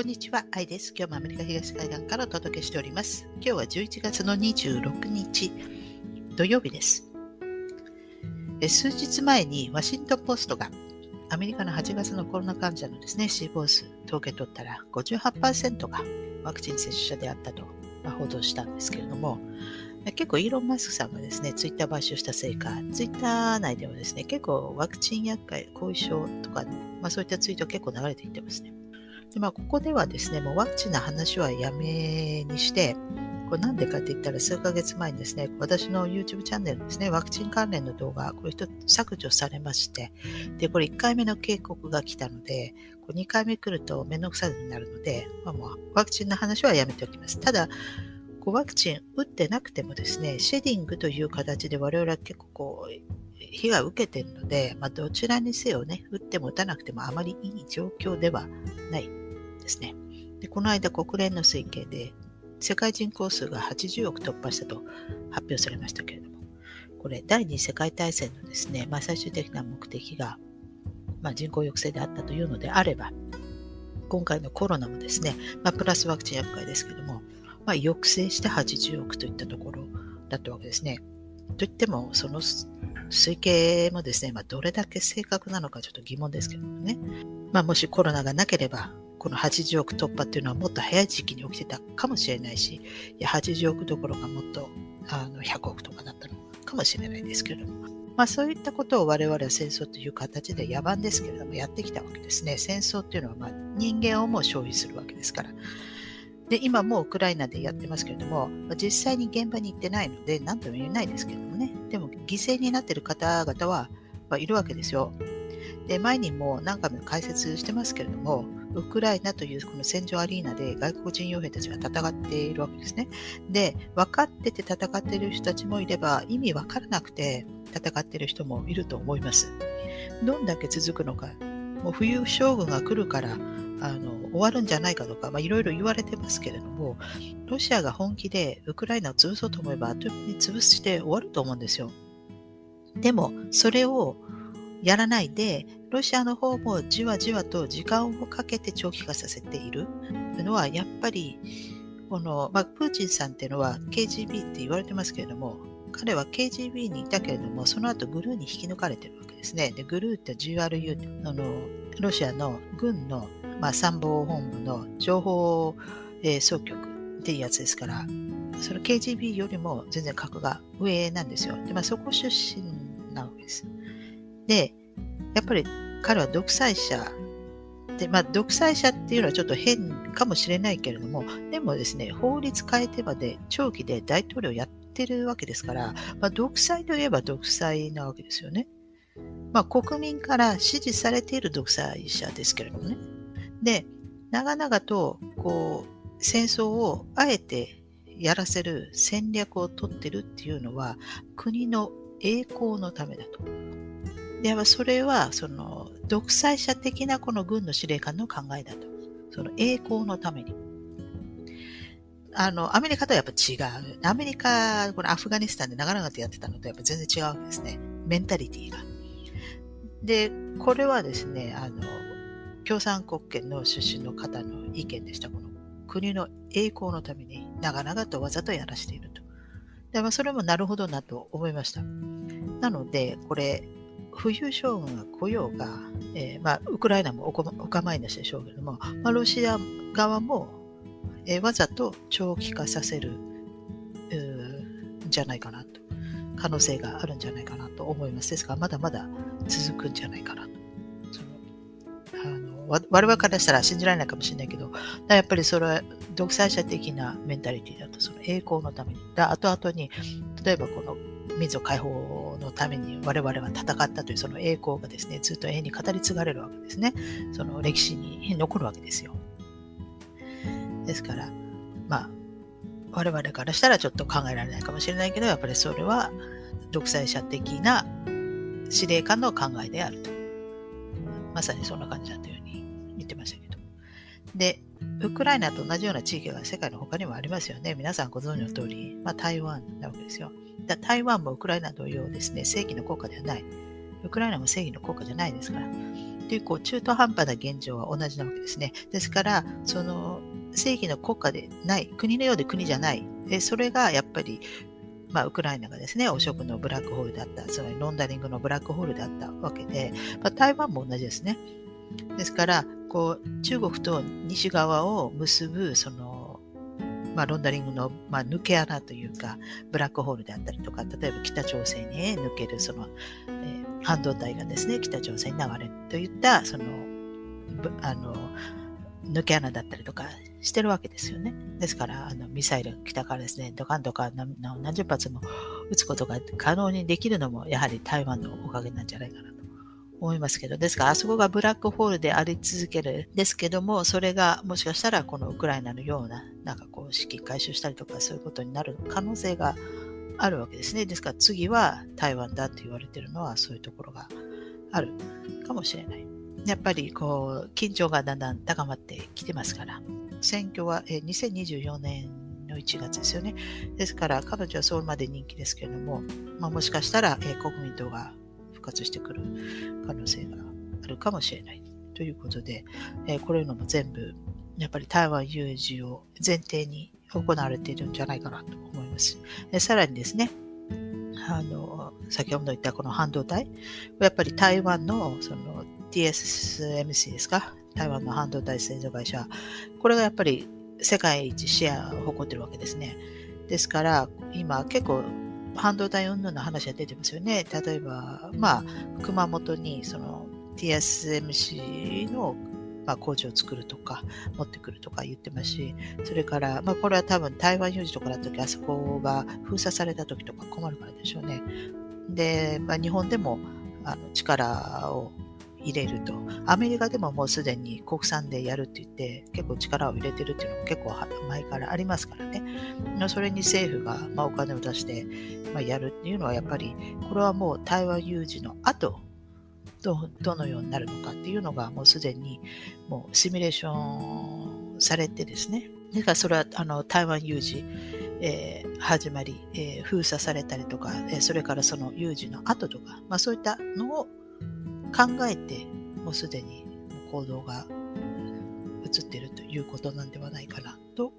こんにちは、愛です。今日もアメリカ東海岸からお届けしております。今日は11月の26日、土曜日です。数日前にワシントンポストがアメリカの8月のコロナ患者のですね、死亡数統計取ったら58%がワクチン接種者であったと、まあ、報道したんですけれども、結構イーロン・マスクさんがですね、ツイッター買収したせいか、ツイッター内ではですね、結構ワクチン厄介、後遺症とか、まあそういったツイート結構流れていってますね。でまあ、ここではですね、もうワクチンの話はやめにして、これなんでかって言ったら数ヶ月前にですね、私の YouTube チャンネルですね、ワクチン関連の動画、これ削除されまして、で、これ1回目の警告が来たので、これ2回目来るとめんどくさくなるので、まあ、もうワクチンの話はやめておきます。ただ、こうワクチン打ってなくてもですね、シェディングという形で我々は結構こう、被害を受けているので、まあ、どちらにせよね、打っても打たなくてもあまりいい状況ではないですね。でこの間、国連の推計で、世界人口数が80億突破したと発表されましたけれども、これ、第二次世界大戦のですね、まあ、最終的な目的が、まあ、人口抑制であったというのであれば、今回のコロナもですね、まあ、プラスワクチン厄介ですけども、まあ、抑制して80億といったところだったわけですね。といっても、その推計もですね、まあ、どれだけ正確なのかちょっと疑問ですけどもね。まあ、もしコロナがなければ、この80億突破っていうのはもっと早い時期に起きてたかもしれないし、いや80億どころかもっとあの100億とかだったのかもしれないですけれども、まあ、そういったことを我々は戦争という形で野蛮ですけれどもやってきたわけですね。戦争っていうのはまあ人間をもう消費するわけですから。で、今もうウクライナでやってますけれども、実際に現場に行ってないので何とも言えないですけれどもね。でも犠牲になっている方々は、まあ、いるわけですよ。で、前にも何回も解説してますけれども、ウクライナというこの戦場アリーナで外国人傭兵たちが戦っているわけですね。で、分かってて戦っている人たちもいれば、意味分からなくて戦っている人もいると思います。どんだけ続くのか、もう冬将軍が来るから、あの終わるんじゃないかとか、いろいろ言われてますけれども、ロシアが本気でウクライナを潰そうと思えば、あっという間に潰して終わると思うんですよ。でも、それをやらないで、ロシアの方もじわじわと時間をかけて長期化させているというのは、やっぱり、この、まあ、プーチンさんっていうのは KGB って言われてますけれども、彼は KGB にいたけれども、その後グルーに引き抜かれてるわけですね。で、グルーって GRU、あの、ロシアの軍の、まあ、参謀本部の情報、えー、総局っていうやつですから、その KGB よりも全然格が上なんですよ。で、まあ、そこ出身なわけです。で、やっぱり彼は独裁者で、まあ、独裁者っていうのはちょっと変かもしれないけれども、でもですね、法律変えてまで長期で大統領やってるわけですから、まあ、独裁といえば独裁なわけですよね。まあ、国民から支持されている独裁者ですけれどもね。で、長々と、こう、戦争をあえてやらせる戦略を取ってるっていうのは、国の栄光のためだと。で、それは、その、独裁者的なこの軍の司令官の考えだと。その栄光のために。あの、アメリカとはやっぱ違う。アメリカ、このアフガニスタンで長々とやってたのとやっぱ全然違うわけですね。メンタリティが。で、これはですね、あの、共産国権の出身の方の意見でした。この国の栄光のために長々とわざとやらしていると。で、まあ、それもなるほどなと思いました。なので、これ、冬将軍が来ようが、えー、まあ、ウクライナもお構いなしでしょうけども、まあ、ロシア側も、えー、わざと長期化させるんじゃないかなと、可能性があるんじゃないかなと思います。ですから、まだまだ続くんじゃないかなと。そのあの我々からしたら信じられないかもしれないけど、やっぱりそれは独裁者的なメンタリティだと、その栄光のために、だ後々に、例えばこの民族解放のために我々は戦ったというその栄光がですね、ずっと永遠に語り継がれるわけですね。その歴史に残るわけですよ。ですから、まあ、我々からしたらちょっと考えられないかもしれないけど、やっぱりそれは独裁者的な司令官の考えであると。まさにそんな感じだったようウクライナと同じような地域が世界の他にもありますよね。皆さんご存知の通り、まあ、台湾なわけですよ。台湾もウクライナ同様ですね、正義の効果ではない。ウクライナも正義の効果じゃないですから。というこう中途半端な現状は同じなわけですね。ですから、その正義の国家でない、国のようで国じゃない、それがやっぱりまあ、ウクライナがですね、汚職のブラックホールだった、つまりロンダリングのブラックホールだったわけで、まあ、台湾も同じですね。ですから、こう中国と西側を結ぶその、まあ、ロンダリングの、まあ、抜け穴というか、ブラックホールであったりとか、例えば北朝鮮に抜けるその、えー、半導体がですね、北朝鮮に流れるといった、その、あの、抜け穴だったりとかしてるわけですよね。ですから、あのミサイルが来たからですね、ドカンドカン何十発も撃つことが可能にできるのも、やはり台湾のおかげなんじゃないかなと思いますけど、ですからあそこがブラックホールであり続けるですけども、それがもしかしたらこのウクライナのような、なんかこう資金回収したりとかそういうことになる可能性があるわけですね。ですから次は台湾だと言われてるのはそういうところがあるかもしれない。やっぱりこう緊張がだんだん高まってきてますから。選挙は2024年の1月ですよね。ですから彼女はそれまで人気ですけれども、まあ、もしかしたら国民党が復活してくる可能性があるかもしれないということで、えこれのも全部やっぱり台湾有事を前提に行われているんじゃないかなと思います。さらにですね、あの先ほど言ったこの半導体、やっぱり台湾のその TSMC ですか？台湾の半導体製造会社、これがやっぱり世界一シェアを誇ってるわけですね。ですから、今結構半導体云々の話が出てますよね。例えば、まあ、熊本にその TSMC のまあ、工場を作るとか、持ってくるとか言ってますし、それから、まあ、これは多分台湾有事とかだった時、あそこが封鎖された時とか困るからでしょうね。で、まあ、日本でもあの力を入れると。アメリカでももうすでに国産でやるって言って結構力を入れてるっていうのも結構前からありますからね。それに政府がまお金を出してまやるっていうのはやっぱりこれはもう台湾有事の後どどのようになるのかっていうのがもうすでにもうシミュレーションされてですね。だからそれはあの台湾有事、えー、始まり、えー、封鎖されたりとか、えー、それからその有事の後とか、まあ、そういったのを考えてもうすでに行動が移っているということなんではないかなと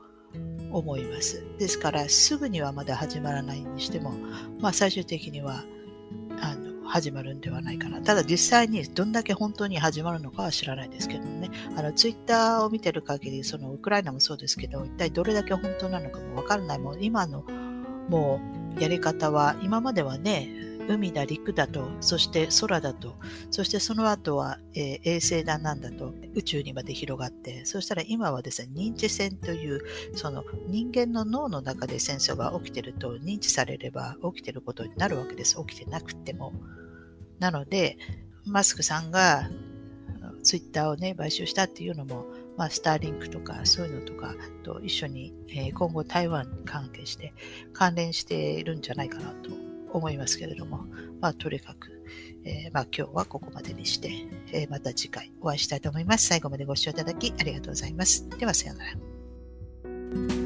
思います。ですからすぐにはまだ始まらないにしても、まあ、最終的にはあの始まるんではないかな。ただ実際にどんだけ本当に始まるのかは知らないですけどね。あのツイッターを見てる限り、そのウクライナもそうですけど、一体どれだけ本当なのかもわからない。もう今のもうやり方は、今まではね、海だ陸だと、そして空だと、そしてその後は、えー、衛星だなんだと宇宙にまで広がって、そしたら今はですね、認知戦という、その人間の脳の中で戦争が起きてると認知されれば起きてることになるわけです。起きてなくても。なので、マスクさんがツイッターをね、買収したっていうのも、まあ、スターリンクとかそういうのとかと一緒に、え、今後台湾に関係して関連しているんじゃないかなと思いますけれども、まあ、とにかく、えー、まあ、今日はここまでにして、えー、また次回お会いしたいと思います。最後までご視聴いただきありがとうございます。では、さようなら。